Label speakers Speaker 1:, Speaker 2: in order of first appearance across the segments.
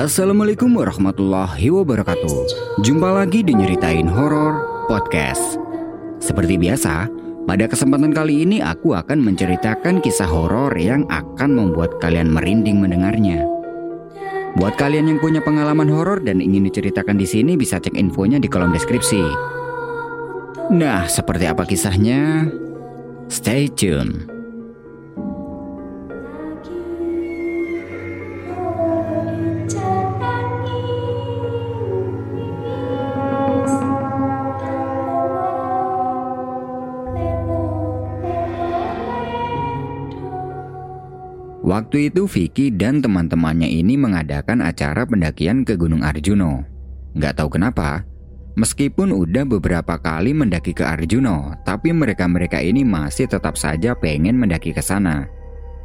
Speaker 1: Assalamualaikum warahmatullahi wabarakatuh. Jumpa lagi di Nyeritain Horor Podcast. Seperti biasa, pada kesempatan kali ini aku akan menceritakan kisah horor yang akan membuat kalian merinding mendengarnya. Buat kalian yang punya pengalaman horor dan ingin diceritakan di sini bisa cek infonya di kolom deskripsi. Nah, seperti apa kisahnya? Stay tune Waktu itu Vicky dan teman-temannya ini mengadakan acara pendakian ke Gunung Arjuno. Gak tahu kenapa, meskipun udah beberapa kali mendaki ke Arjuno, tapi mereka-mereka ini masih tetap saja pengen mendaki ke sana.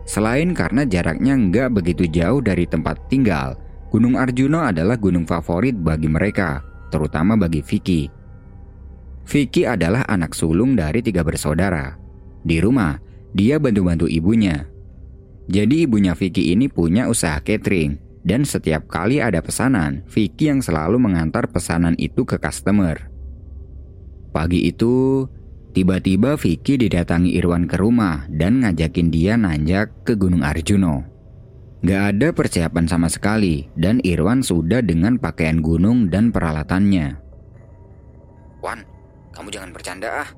Speaker 1: Selain karena jaraknya nggak begitu jauh dari tempat tinggal, Gunung Arjuno adalah gunung favorit bagi mereka, terutama bagi Vicky. Vicky adalah anak sulung dari tiga bersaudara. Di rumah, dia bantu-bantu ibunya, jadi ibunya Vicky ini punya usaha catering dan setiap kali ada pesanan, Vicky yang selalu mengantar pesanan itu ke customer. Pagi itu, tiba-tiba Vicky didatangi Irwan ke rumah dan ngajakin dia nanjak ke Gunung Arjuno. Gak ada persiapan sama sekali dan Irwan sudah dengan pakaian gunung dan peralatannya.
Speaker 2: Wan, kamu jangan bercanda ah.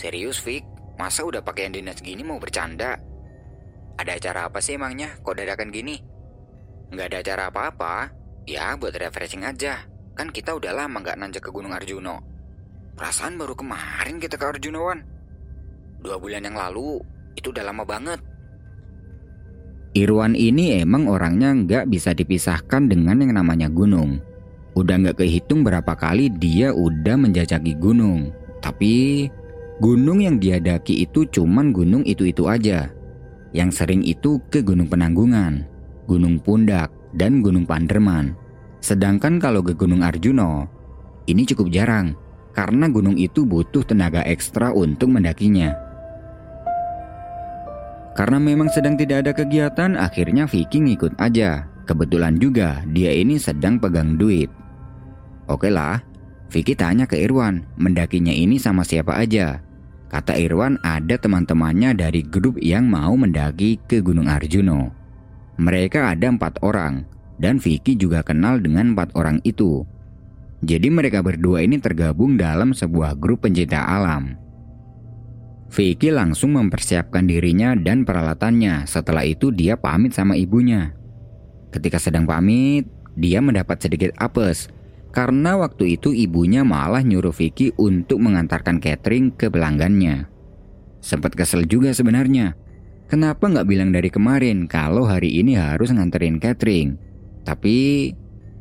Speaker 2: Serius Vic, masa udah pakaian dinas gini mau bercanda? Ada acara apa sih emangnya kok dadakan gini? Nggak ada acara apa-apa. Ya buat refreshing aja. Kan kita udah lama nggak nanjak ke Gunung Arjuno. Perasaan baru kemarin kita ke Arjunowan. Dua bulan yang lalu, itu udah lama banget.
Speaker 1: Irwan ini emang orangnya nggak bisa dipisahkan dengan yang namanya gunung. Udah nggak kehitung berapa kali dia udah menjajaki gunung. Tapi gunung yang dia daki itu cuman gunung itu-itu aja. Yang sering itu ke Gunung Penanggungan, Gunung Pundak, dan Gunung Panderman. Sedangkan kalau ke Gunung Arjuno, ini cukup jarang karena gunung itu butuh tenaga ekstra untuk mendakinya. Karena memang sedang tidak ada kegiatan, akhirnya Vicky ngikut aja. Kebetulan juga dia ini sedang pegang duit. Oke lah, Vicky tanya ke Irwan, mendakinya ini sama siapa aja. Kata Irwan ada teman-temannya dari grup yang mau mendaki ke Gunung Arjuno. Mereka ada empat orang, dan Vicky juga kenal dengan empat orang itu. Jadi mereka berdua ini tergabung dalam sebuah grup pencinta alam. Vicky langsung mempersiapkan dirinya dan peralatannya. Setelah itu dia pamit sama ibunya. Ketika sedang pamit, dia mendapat sedikit apes karena waktu itu ibunya malah nyuruh Vicky untuk mengantarkan catering ke pelanggannya. Sempat kesel juga sebenarnya. Kenapa nggak bilang dari kemarin kalau hari ini harus nganterin catering? Tapi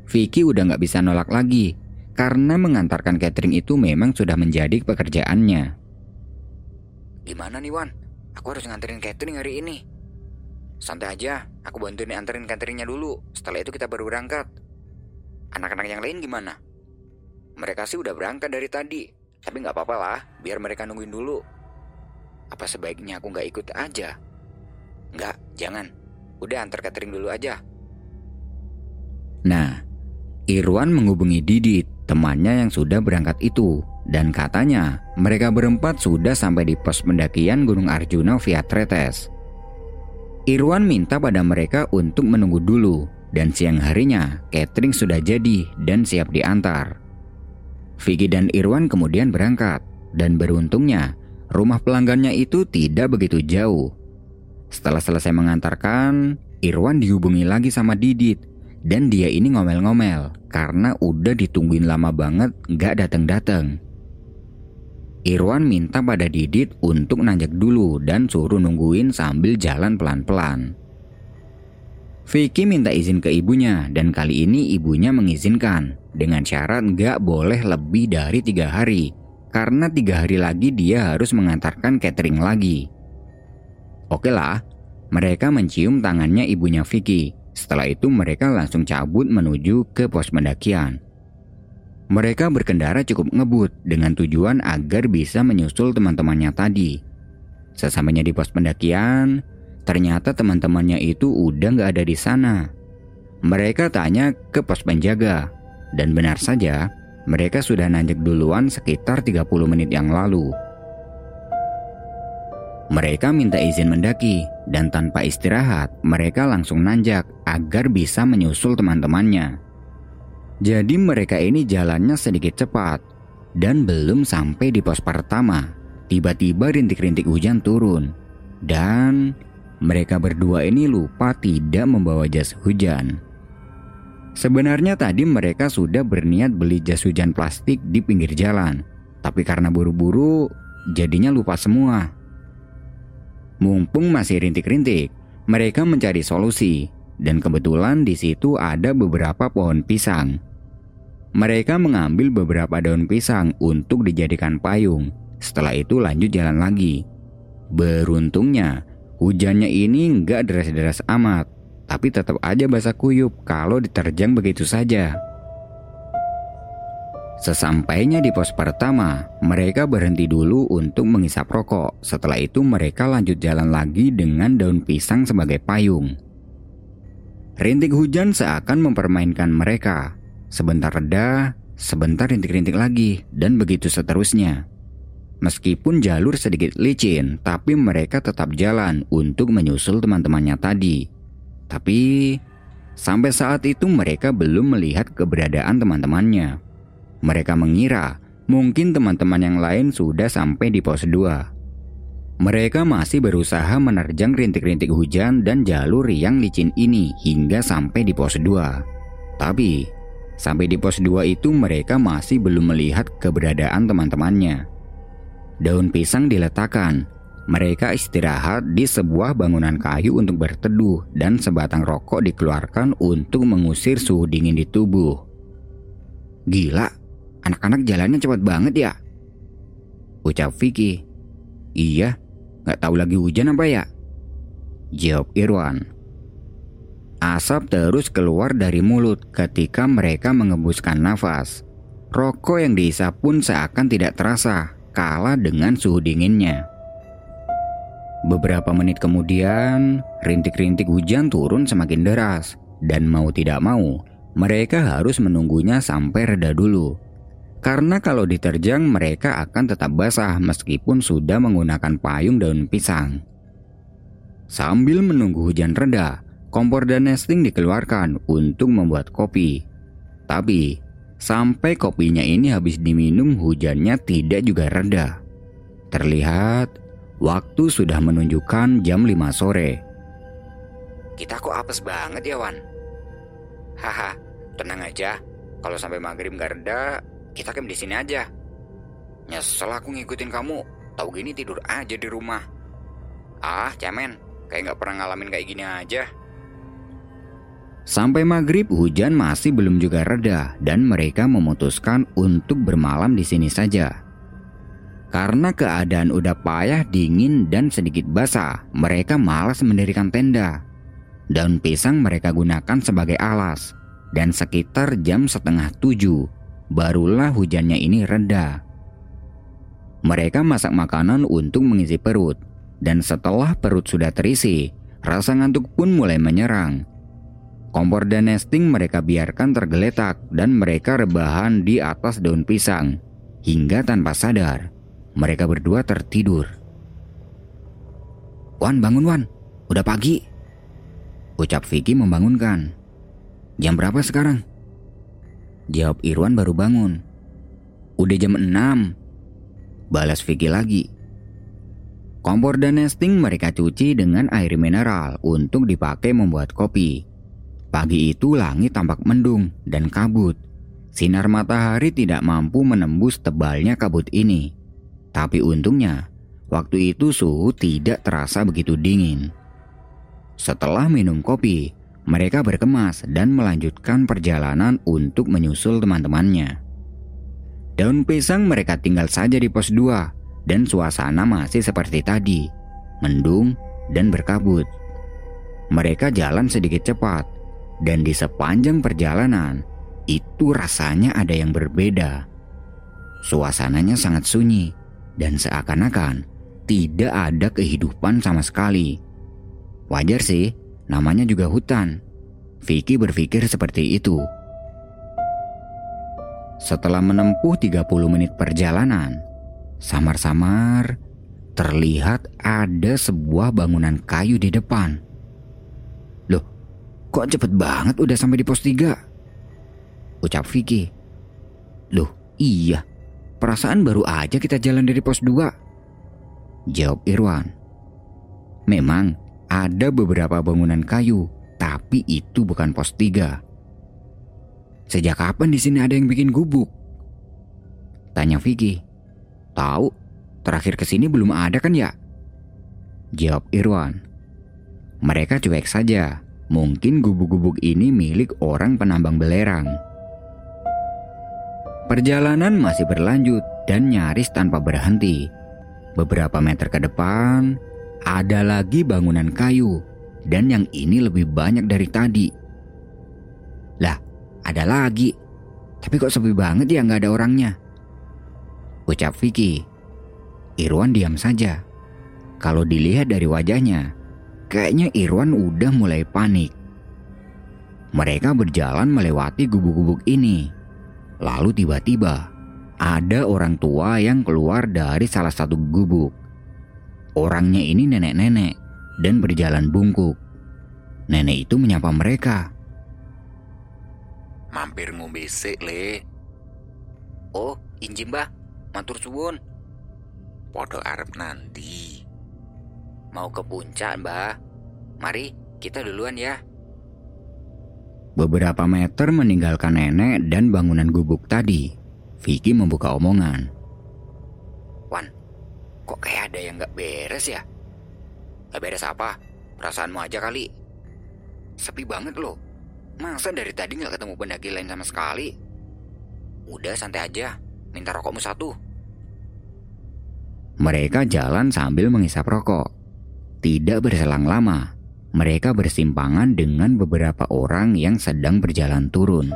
Speaker 1: Vicky udah nggak bisa nolak lagi karena mengantarkan catering itu memang sudah menjadi pekerjaannya.
Speaker 2: Gimana nih Wan? Aku harus nganterin catering hari ini. Santai aja, aku bantuin anterin cateringnya dulu. Setelah itu kita baru berangkat. Anak-anak yang lain gimana? Mereka sih udah berangkat dari tadi, tapi nggak apa-apa lah, biar mereka nungguin dulu. Apa sebaiknya aku nggak ikut aja? Nggak, jangan. Udah antar catering dulu aja.
Speaker 1: Nah, Irwan menghubungi Didit, temannya yang sudah berangkat itu. Dan katanya, mereka berempat sudah sampai di pos pendakian Gunung Arjuna via Tretes. Irwan minta pada mereka untuk menunggu dulu dan siang harinya, catering sudah jadi dan siap diantar. Vicky dan Irwan kemudian berangkat, dan beruntungnya rumah pelanggannya itu tidak begitu jauh. Setelah selesai mengantarkan, Irwan dihubungi lagi sama Didit, dan dia ini ngomel-ngomel karena udah ditungguin lama banget gak dateng-dateng. Irwan minta pada Didit untuk nanjak dulu dan suruh nungguin sambil jalan pelan-pelan. Vicky minta izin ke ibunya dan kali ini ibunya mengizinkan dengan syarat nggak boleh lebih dari tiga hari karena tiga hari lagi dia harus mengantarkan catering lagi. Oke lah, mereka mencium tangannya ibunya Vicky. Setelah itu mereka langsung cabut menuju ke pos pendakian. Mereka berkendara cukup ngebut dengan tujuan agar bisa menyusul teman-temannya tadi. Sesampainya di pos pendakian, Ternyata teman-temannya itu udah gak ada di sana. mereka tanya ke pos penjaga. Dan benar saja, mereka sudah nanjak duluan sekitar 30 menit yang lalu. Mereka minta izin mendaki dan tanpa istirahat mereka langsung nanjak agar bisa menyusul teman-temannya. Jadi mereka ini jalannya sedikit cepat dan belum sampai di pos pertama. Tiba-tiba rintik-rintik hujan turun dan mereka berdua ini lupa tidak membawa jas hujan. Sebenarnya tadi mereka sudah berniat beli jas hujan plastik di pinggir jalan, tapi karena buru-buru jadinya lupa semua. Mumpung masih rintik-rintik, mereka mencari solusi dan kebetulan di situ ada beberapa pohon pisang. Mereka mengambil beberapa daun pisang untuk dijadikan payung. Setelah itu lanjut jalan lagi. Beruntungnya, hujannya ini nggak deras-deras amat, tapi tetap aja basah kuyup kalau diterjang begitu saja. Sesampainya di pos pertama, mereka berhenti dulu untuk mengisap rokok. Setelah itu mereka lanjut jalan lagi dengan daun pisang sebagai payung. Rintik hujan seakan mempermainkan mereka. Sebentar reda, sebentar rintik-rintik lagi, dan begitu seterusnya. Meskipun jalur sedikit licin, tapi mereka tetap jalan untuk menyusul teman-temannya tadi. Tapi sampai saat itu mereka belum melihat keberadaan teman-temannya. Mereka mengira mungkin teman-teman yang lain sudah sampai di pos 2. Mereka masih berusaha menerjang rintik-rintik hujan dan jalur yang licin ini hingga sampai di pos 2. Tapi Sampai di pos 2 itu mereka masih belum melihat keberadaan teman-temannya. Daun pisang diletakkan. Mereka istirahat di sebuah bangunan kayu untuk berteduh dan sebatang rokok dikeluarkan untuk mengusir suhu dingin di tubuh. Gila, anak-anak jalannya cepat banget ya. Ucap Vicky. Iya, gak tahu lagi hujan apa ya? Jawab Irwan. Asap terus keluar dari mulut ketika mereka mengembuskan nafas. Rokok yang diisap pun seakan tidak terasa, kalah dengan suhu dinginnya. Beberapa menit kemudian, rintik-rintik hujan turun semakin deras, dan mau tidak mau, mereka harus menunggunya sampai reda dulu. Karena kalau diterjang, mereka akan tetap basah meskipun sudah menggunakan payung daun pisang. Sambil menunggu hujan reda, kompor dan nesting dikeluarkan untuk membuat kopi. Tapi, sampai kopinya ini habis diminum hujannya tidak juga reda. Terlihat, waktu sudah menunjukkan jam 5 sore.
Speaker 2: Kita kok apes banget ya Wan? Haha, tenang aja. Kalau sampai maghrib gak reda, kita camp di sini aja. Nyesel aku ngikutin kamu. Tahu gini tidur aja di rumah. Ah, cemen. Kayak gak pernah ngalamin kayak gini aja.
Speaker 1: Sampai maghrib hujan masih belum juga reda dan mereka memutuskan untuk bermalam di sini saja. Karena keadaan udah payah, dingin, dan sedikit basah, mereka malas mendirikan tenda. Daun pisang mereka gunakan sebagai alas, dan sekitar jam setengah tujuh, barulah hujannya ini reda. Mereka masak makanan untuk mengisi perut, dan setelah perut sudah terisi, rasa ngantuk pun mulai menyerang. Kompor dan nesting mereka biarkan tergeletak dan mereka rebahan di atas daun pisang. Hingga tanpa sadar, mereka berdua tertidur.
Speaker 2: Wan bangun Wan, udah pagi.
Speaker 1: Ucap Vicky membangunkan.
Speaker 2: Jam berapa sekarang?
Speaker 1: Jawab Irwan baru bangun.
Speaker 2: Udah jam 6.
Speaker 1: Balas Vicky lagi. Kompor dan nesting mereka cuci dengan air mineral untuk dipakai membuat kopi. Pagi itu langit tampak mendung dan kabut. Sinar matahari tidak mampu menembus tebalnya kabut ini. Tapi untungnya, waktu itu suhu tidak terasa begitu dingin. Setelah minum kopi, mereka berkemas dan melanjutkan perjalanan untuk menyusul teman-temannya. Daun pisang mereka tinggal saja di pos 2 dan suasana masih seperti tadi, mendung dan berkabut. Mereka jalan sedikit cepat dan di sepanjang perjalanan, itu rasanya ada yang berbeda. Suasananya sangat sunyi dan seakan-akan tidak ada kehidupan sama sekali. Wajar sih, namanya juga hutan. Vicky berpikir seperti itu. Setelah menempuh 30 menit perjalanan, samar-samar terlihat ada sebuah bangunan kayu di depan. Kok cepet banget udah sampai di pos 3? Ucap Vicky. Loh, iya. Perasaan baru aja kita jalan dari pos 2. Jawab Irwan. Memang ada beberapa bangunan kayu, tapi itu bukan pos 3. Sejak kapan di sini ada yang bikin gubuk? Tanya Vicky. Tahu, terakhir ke sini belum ada kan ya? Jawab Irwan. Mereka cuek saja. Mungkin gubuk-gubuk ini milik orang penambang belerang. Perjalanan masih berlanjut dan nyaris tanpa berhenti. Beberapa meter ke depan, ada lagi bangunan kayu, dan yang ini lebih banyak dari tadi. Lah, ada lagi. Tapi kok sepi banget ya nggak ada orangnya? Ucap Vicky. Irwan diam saja. Kalau dilihat dari wajahnya, kayaknya Irwan udah mulai panik. Mereka berjalan melewati gubuk-gubuk ini Lalu tiba-tiba ada orang tua yang keluar dari salah satu gubuk. Orangnya ini nenek-nenek dan berjalan bungkuk. Nenek itu menyapa mereka.
Speaker 2: Mampir ngombe sik, Le. Oh, inji mbah. Matur suwun. Podo arep nanti. Mau ke puncak, mbah. Mari, kita duluan ya.
Speaker 1: Beberapa meter meninggalkan nenek dan bangunan gubuk tadi, Vicky membuka omongan.
Speaker 2: Wan, kok kayak ada yang gak beres ya? Gak beres apa? Perasaanmu aja kali. Sepi banget loh. Masa dari tadi gak ketemu pendaki lain sama sekali? Udah santai aja, minta rokokmu satu.
Speaker 1: Mereka jalan sambil mengisap rokok. Tidak berselang lama, mereka bersimpangan dengan beberapa orang yang sedang berjalan turun.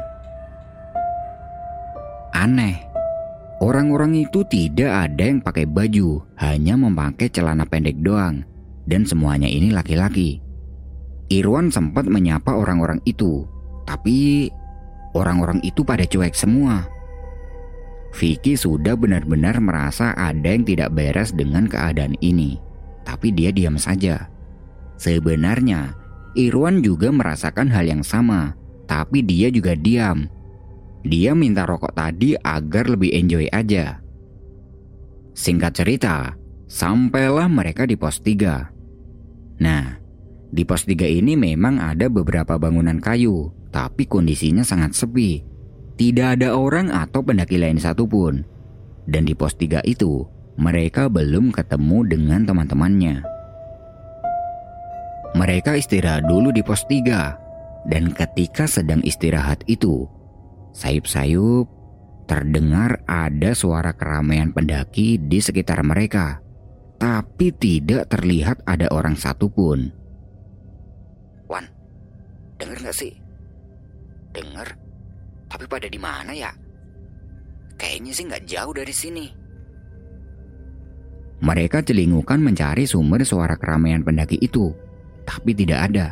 Speaker 1: Aneh, orang-orang itu tidak ada yang pakai baju, hanya memakai celana pendek doang, dan semuanya ini laki-laki. Irwan sempat menyapa orang-orang itu, tapi orang-orang itu pada cuek semua. Vicky sudah benar-benar merasa ada yang tidak beres dengan keadaan ini, tapi dia diam saja. Sebenarnya, Irwan juga merasakan hal yang sama, tapi dia juga diam. Dia minta rokok tadi agar lebih enjoy aja. Singkat cerita, sampailah mereka di pos 3. Nah, di pos 3 ini memang ada beberapa bangunan kayu, tapi kondisinya sangat sepi. Tidak ada orang atau pendaki lain satupun. Dan di pos 3 itu, mereka belum ketemu dengan teman-temannya. Mereka istirahat dulu di pos 3 dan ketika sedang istirahat itu, sayup-sayup terdengar ada suara keramaian pendaki di sekitar mereka, tapi tidak terlihat ada orang satupun.
Speaker 2: Wan, denger gak sih? Denger? Tapi pada di mana ya? Kayaknya sih nggak jauh dari sini.
Speaker 1: Mereka celingukan mencari sumber suara keramaian pendaki itu, tapi tidak ada.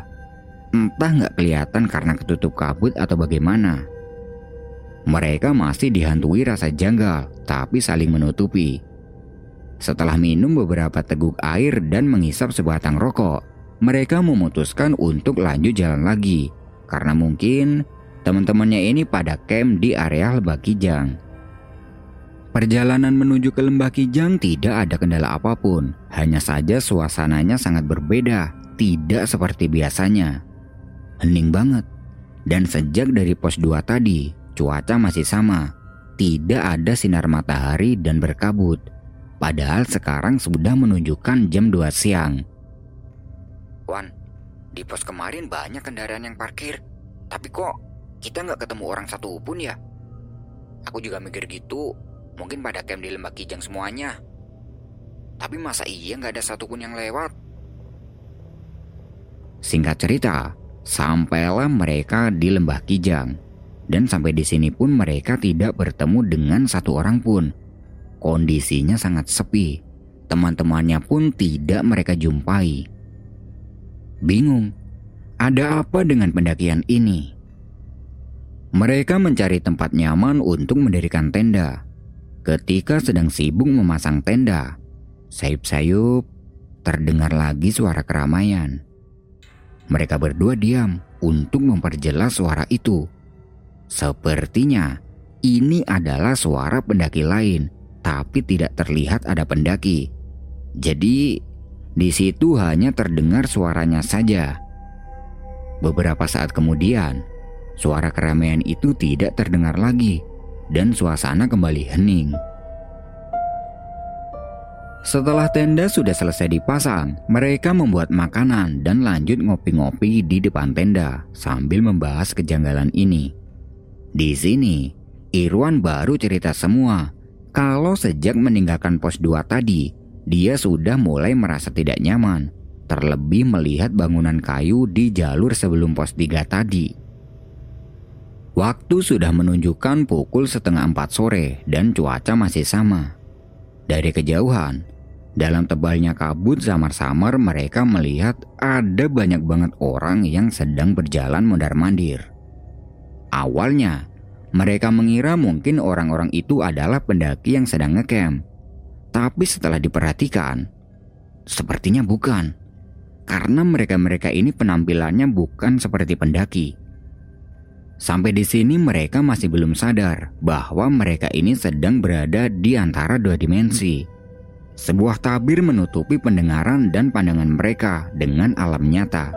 Speaker 1: Entah nggak kelihatan karena ketutup kabut atau bagaimana. Mereka masih dihantui rasa janggal, tapi saling menutupi. Setelah minum beberapa teguk air dan menghisap sebatang rokok, mereka memutuskan untuk lanjut jalan lagi karena mungkin teman-temannya ini pada camp di area Lembah Kijang. Perjalanan menuju ke Lembah Kijang tidak ada kendala apa pun, hanya saja suasananya sangat berbeda tidak seperti biasanya. Hening banget. Dan sejak dari pos 2 tadi, cuaca masih sama. Tidak ada sinar matahari dan berkabut. Padahal sekarang sudah menunjukkan jam 2 siang.
Speaker 2: Wan, di pos kemarin banyak kendaraan yang parkir. Tapi kok kita nggak ketemu orang satu pun ya? Aku juga mikir gitu. Mungkin pada camp di Lembah Kijang semuanya. Tapi masa iya nggak ada satupun yang lewat?
Speaker 1: Singkat cerita, sampailah mereka di Lembah Kijang. Dan sampai di sini pun mereka tidak bertemu dengan satu orang pun. Kondisinya sangat sepi. Teman-temannya pun tidak mereka jumpai. Bingung, Ada apa dengan pendakian ini? Mereka mencari tempat nyaman untuk mendirikan tenda. Ketika sedang sibuk memasang tenda, sayup-sayup terdengar lagi suara keramaian. Mereka berdua diam untuk memperjelas suara itu. Sepertinya ini adalah suara pendaki lain, tapi tidak terlihat ada pendaki. Jadi, di situ hanya terdengar suaranya saja. Beberapa saat kemudian, suara keramaian itu tidak terdengar lagi dan suasana kembali hening. Setelah tenda sudah selesai dipasang, mereka membuat makanan dan lanjut ngopi-ngopi di depan tenda sambil membahas kejanggalan ini. Di sini, Irwan baru cerita semua kalau sejak meninggalkan pos 2 tadi, dia sudah mulai merasa tidak nyaman terlebih melihat bangunan kayu di jalur sebelum pos 3 tadi. Waktu sudah menunjukkan pukul setengah empat sore dan cuaca masih sama. Dari kejauhan, dalam tebalnya kabut samar-samar mereka melihat ada banyak banget orang yang sedang berjalan mondar-mandir. Awalnya, mereka mengira mungkin orang-orang itu adalah pendaki yang sedang ngecamp. Tapi setelah diperhatikan, sepertinya bukan karena mereka-mereka ini penampilannya bukan seperti pendaki. Sampai di sini mereka masih belum sadar bahwa mereka ini sedang berada di antara dua dimensi. Sebuah tabir menutupi pendengaran dan pandangan mereka dengan alam nyata.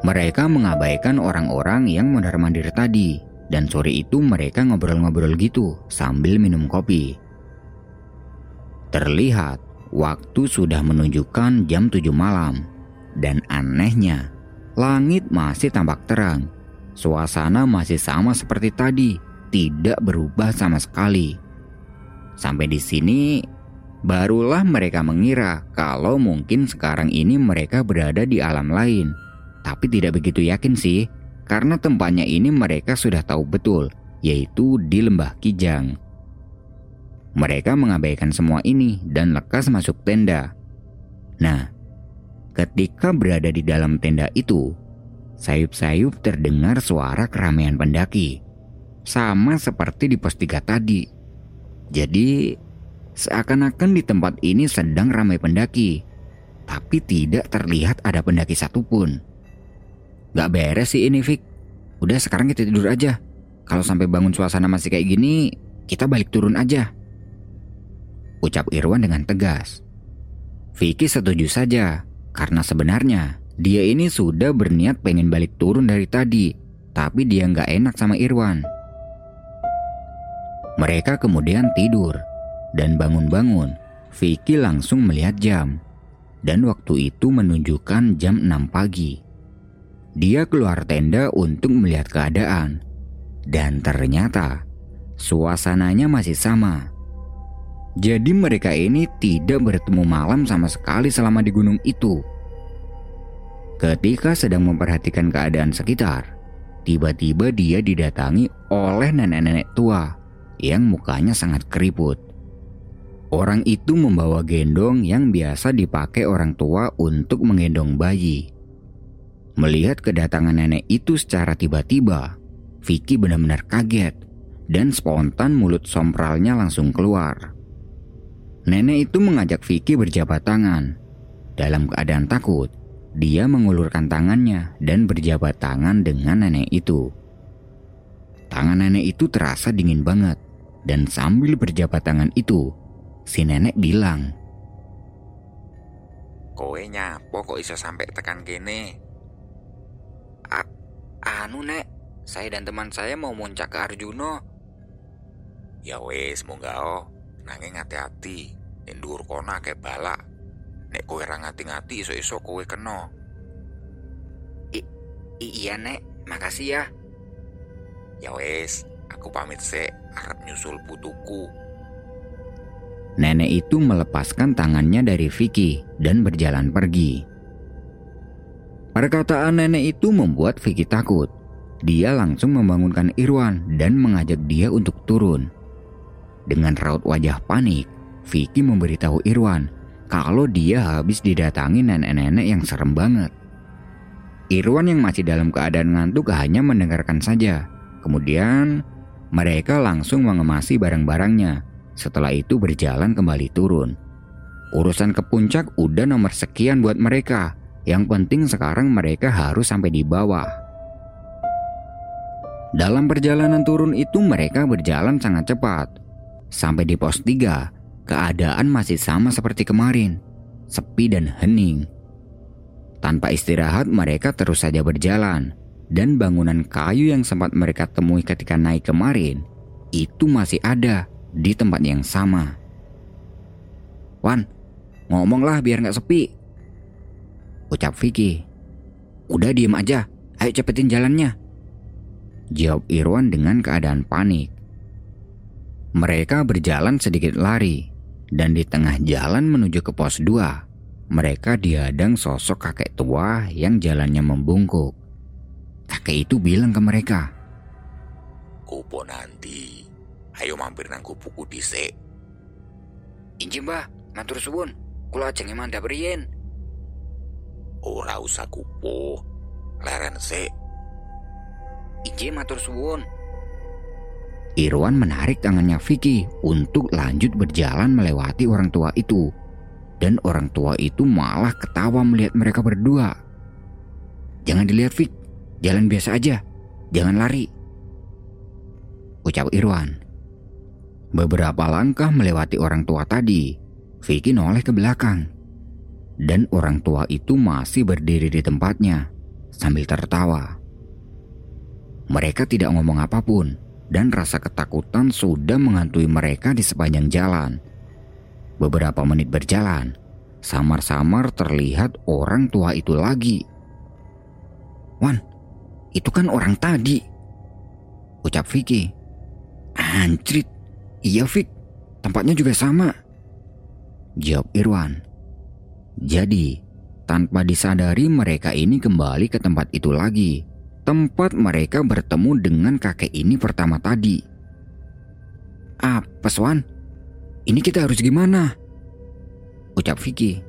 Speaker 1: Mereka mengabaikan orang-orang yang mondar-mandir tadi, dan sore itu mereka ngobrol-ngobrol gitu sambil minum kopi. Terlihat Waktu sudah menunjukkan jam 7 malam dan anehnya langit masih tampak terang. Suasana masih sama seperti tadi, tidak berubah sama sekali. Sampai di sini barulah mereka mengira kalau mungkin sekarang ini mereka berada di alam lain. Tapi tidak begitu yakin sih, karena tempatnya ini mereka sudah tahu betul, yaitu di Lembah Kijang. Mereka mengabaikan semua ini dan lekas masuk tenda. Nah, ketika berada di dalam tenda itu, sayup-sayup terdengar suara keramaian pendaki. Sama seperti di pos 3 tadi. Jadi, seakan-akan di tempat ini sedang ramai pendaki. Tapi tidak terlihat ada pendaki satupun. Gak beres sih ini, Vic. Udah sekarang kita tidur aja. Kalau sampai bangun suasana masih kayak gini, kita balik turun aja ucap Irwan dengan tegas. Vicky setuju saja, karena sebenarnya dia ini sudah berniat pengen balik turun dari tadi, tapi dia nggak enak sama Irwan. Mereka kemudian tidur, dan bangun-bangun, Vicky langsung melihat jam, dan waktu itu menunjukkan jam 6 pagi. Dia keluar tenda untuk melihat keadaan, dan ternyata suasananya masih sama jadi mereka ini tidak bertemu malam sama sekali selama di gunung itu. Ketika sedang memperhatikan keadaan sekitar, tiba-tiba dia didatangi oleh nenek-nenek tua yang mukanya sangat keriput. Orang itu membawa gendong yang biasa dipakai orang tua untuk menggendong bayi. Melihat kedatangan nenek itu secara tiba-tiba, Vicky benar-benar kaget dan spontan mulut sompralnya langsung keluar. Nenek itu mengajak Vicky berjabat tangan. Dalam keadaan takut, dia mengulurkan tangannya dan berjabat tangan dengan nenek itu. Tangan nenek itu terasa dingin banget, dan sambil berjabat tangan itu, si nenek bilang,
Speaker 2: Kowe nyapo kok bisa sampai tekan gini? A anu nek, saya dan teman saya mau muncak ke Arjuno. Ya wes, moga oh. Nanging hati-hati, ndur kono akeh balak. Nek kowe ra ngati-ngati iso-iso kowe kena. I iya nek, makasih ya. Ya wes, aku pamit sih, arep nyusul putuku.
Speaker 1: Nenek itu melepaskan tangannya dari Vicky dan berjalan pergi. Perkataan nenek itu membuat Vicky takut. Dia langsung membangunkan Irwan dan mengajak dia untuk turun. Dengan raut wajah panik, Vicky memberitahu Irwan kalau dia habis didatangi nenek-nenek yang serem banget. Irwan yang masih dalam keadaan ngantuk hanya mendengarkan saja. Kemudian mereka langsung mengemasi barang-barangnya. Setelah itu berjalan kembali turun. Urusan ke puncak udah nomor sekian buat mereka. Yang penting sekarang mereka harus sampai di bawah. Dalam perjalanan turun itu mereka berjalan sangat cepat. Sampai di pos 3, keadaan masih sama seperti kemarin. Sepi dan hening. Tanpa istirahat mereka terus saja berjalan dan bangunan kayu yang sempat mereka temui ketika naik kemarin itu masih ada di tempat yang sama. Wan, ngomonglah biar nggak sepi. Ucap Vicky. Udah diem aja, ayo cepetin jalannya. Jawab Irwan dengan keadaan panik. Mereka berjalan sedikit lari, dan di tengah jalan menuju ke pos 2, mereka dihadang sosok kakek tua yang jalannya membungkuk. Kakek itu bilang ke mereka,
Speaker 3: Kupo nanti, ayo mampir nang kupuku dhisik.
Speaker 2: Inji mbah, matur suwun. Kula ajeng mandhap riyin.
Speaker 3: Ora usah kupo, leren sik.
Speaker 2: Inji matur suwun.
Speaker 1: Irwan menarik tangannya Vicky untuk lanjut berjalan melewati orang tua itu dan orang tua itu malah ketawa melihat mereka berdua. Jangan dilihat Fik, jalan biasa aja, jangan lari. Ucap Irwan. Beberapa langkah melewati orang tua tadi, Vicky noleh ke belakang. Dan orang tua itu masih berdiri di tempatnya sambil tertawa. Mereka tidak ngomong apa pun dan rasa ketakutan sudah menghantui mereka di sepanjang jalan. Beberapa menit berjalan, samar-samar terlihat orang tua itu lagi. Wan, itu kan orang tadi. Ucap Vicky. Anjrit, iya Vic, tempatnya juga sama. Jawab Irwan. Jadi, tanpa disadari mereka ini kembali ke tempat itu lagi. Tempat mereka bertemu dengan kakek ini pertama tadi. Apa, Swan? Ini kita harus gimana? Ucap Vicky.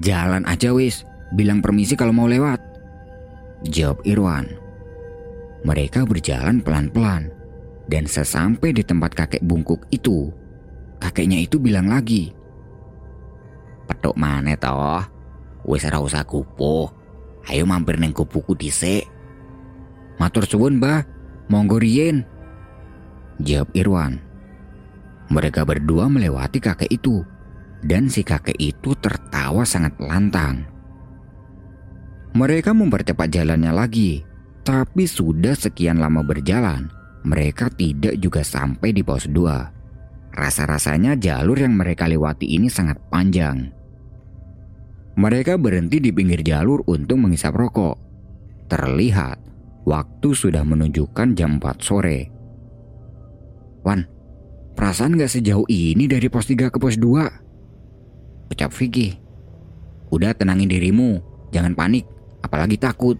Speaker 1: Jalan aja wis, bilang permisi kalau mau lewat. Jawab Irwan. Mereka berjalan pelan-pelan. Dan sesampai di tempat kakek bungkuk itu, kakeknya itu bilang lagi. Petuk mana toh? Wis ora usah kupo. Ayo mampir neng kupuku dhisik. Matur suwun, Mbah. Monggo riyen. Jawab Irwan. Mereka berdua melewati kakek itu, dan si kakek itu tertawa sangat lantang. Mereka mempercepat jalannya lagi, tapi sudah sekian lama berjalan, mereka tidak juga sampai di pos 2. Rasa-rasanya jalur yang mereka lewati ini sangat panjang. Mereka berhenti di pinggir jalur untuk menghisap rokok. Terlihat waktu sudah menunjukkan jam 4 sore. Wan, Perasaan gak sejauh ini dari pos 3 ke pos 2. Ucap Vicky. Udah tenangin dirimu, jangan panik, apalagi takut.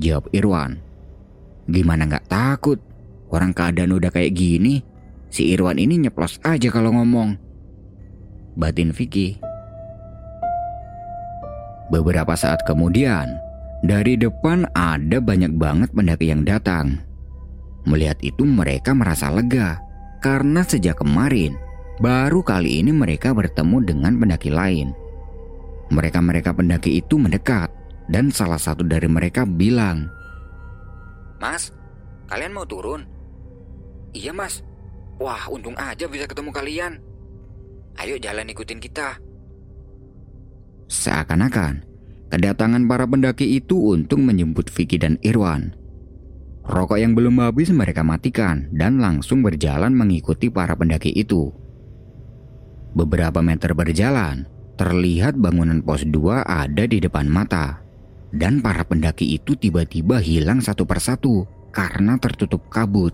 Speaker 1: Jawab Irwan. Gimana gak takut? Orang keadaan udah kayak gini, si Irwan ini nyeplos aja kalau ngomong. Batin Vicky. Beberapa saat kemudian, dari depan ada banyak banget pendaki yang datang. Melihat itu mereka merasa lega karena sejak kemarin, baru kali ini mereka bertemu dengan pendaki lain. Mereka-mereka pendaki itu mendekat dan salah satu dari mereka bilang,
Speaker 2: Mas, kalian mau turun? Iya mas. Wah untung aja bisa ketemu kalian. Ayo jalan ikutin kita.
Speaker 1: Seakan-akan kedatangan para pendaki itu untuk menjemput Vicky dan Irwan. Rokok yang belum habis mereka matikan dan langsung berjalan mengikuti para pendaki itu. Beberapa meter berjalan, terlihat bangunan pos 2 ada di depan mata. Dan para pendaki itu tiba-tiba hilang satu persatu karena tertutup kabut.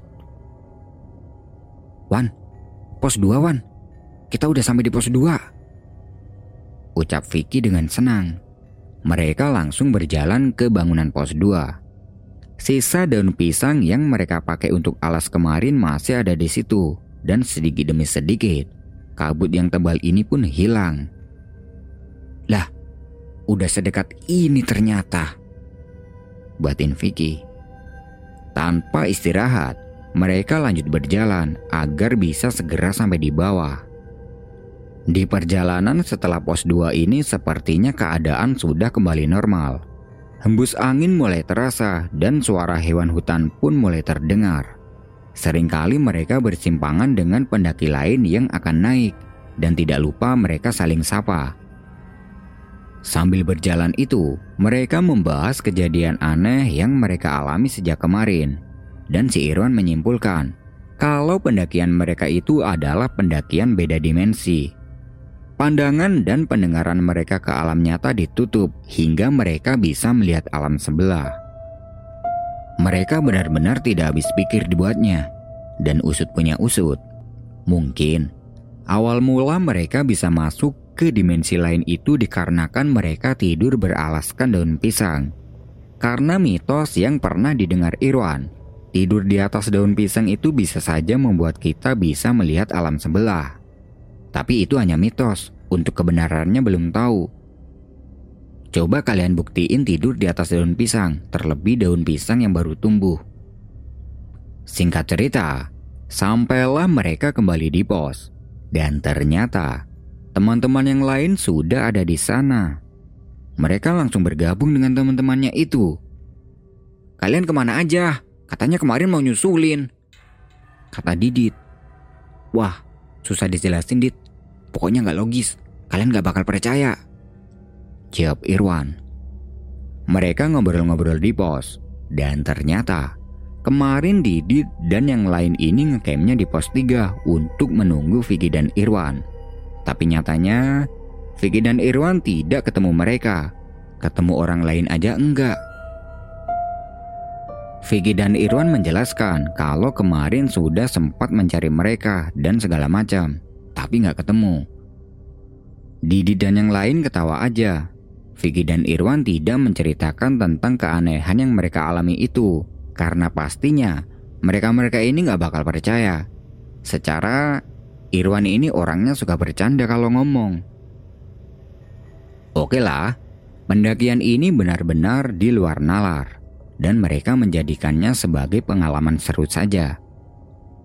Speaker 1: Wan, pos 2 Wan, kita udah sampai di pos 2. Ucap Vicky dengan senang. Mereka langsung berjalan ke bangunan pos 2 Sisa daun pisang yang mereka pakai untuk alas kemarin masih ada di situ, dan sedikit demi sedikit, kabut yang tebal ini pun hilang. Lah, udah sedekat ini ternyata, batin Vicky. Tanpa istirahat, mereka lanjut berjalan agar bisa segera sampai di bawah. Di perjalanan setelah pos 2 ini sepertinya keadaan sudah kembali normal. Hembus angin mulai terasa dan suara hewan hutan pun mulai terdengar. Seringkali mereka bersimpangan dengan pendaki lain yang akan naik dan tidak lupa mereka saling sapa. Sambil berjalan itu, mereka membahas kejadian aneh yang mereka alami sejak kemarin. Dan si Irwan menyimpulkan kalau pendakian mereka itu adalah pendakian beda dimensi. Pandangan dan pendengaran mereka ke alam nyata ditutup hingga mereka bisa melihat alam sebelah. Mereka benar-benar tidak habis pikir dibuatnya, dan usut punya usut. Mungkin awal mula mereka bisa masuk ke dimensi lain itu dikarenakan mereka tidur beralaskan daun pisang. Karena mitos yang pernah didengar Irwan, tidur di atas daun pisang itu bisa saja membuat kita bisa melihat alam sebelah. Tapi itu hanya mitos, untuk kebenarannya belum tahu. Coba kalian buktiin tidur di atas daun pisang, terlebih daun pisang yang baru tumbuh. Singkat cerita, sampailah mereka kembali di pos. Dan ternyata Teman-teman yang lain sudah ada di sana. Mereka langsung bergabung dengan teman-temannya itu. Kalian ke mana aja? Katanya kemarin mau nyusulin. Kata Didit. Wah, susah dijelasin Dit. Pokoknya nggak logis. Kalian nggak bakal percaya. Jawab Irwan. Mereka ngobrol-ngobrol di pos. Dan ternyata kemarin Didit dan yang lain ini ngecampnya di pos 3 untuk menunggu Vicky dan Irwan. Tapi nyatanya, Vicky dan Irwan tidak ketemu mereka. Ketemu orang lain aja enggak. Vicky dan Irwan menjelaskan kalau kemarin sudah sempat mencari mereka dan segala macam, tapi nggak ketemu. Didi dan yang lain ketawa aja. Vicky dan Irwan tidak menceritakan tentang keanehan yang mereka alami itu, karena pastinya mereka-mereka ini nggak bakal percaya. Secara Irwan ini orangnya suka bercanda kalau ngomong. Oke lah, pendakian ini benar-benar di luar nalar dan mereka menjadikannya sebagai pengalaman seru saja.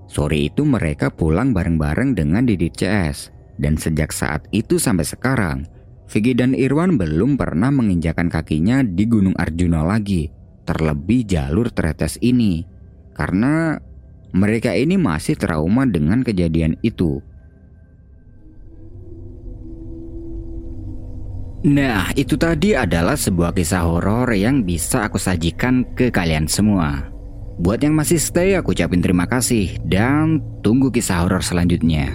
Speaker 1: Sore itu mereka pulang bareng-bareng dengan Didit CS dan sejak saat itu sampai sekarang, Vicky dan Irwan belum pernah menginjakan kakinya di Gunung Arjuna lagi, terlebih jalur tretes ini. Karena mereka ini masih trauma dengan kejadian itu. Nah, itu tadi adalah sebuah kisah horor yang bisa aku sajikan ke kalian semua. Buat yang masih stay, aku ucapin terima kasih dan tunggu kisah horor selanjutnya.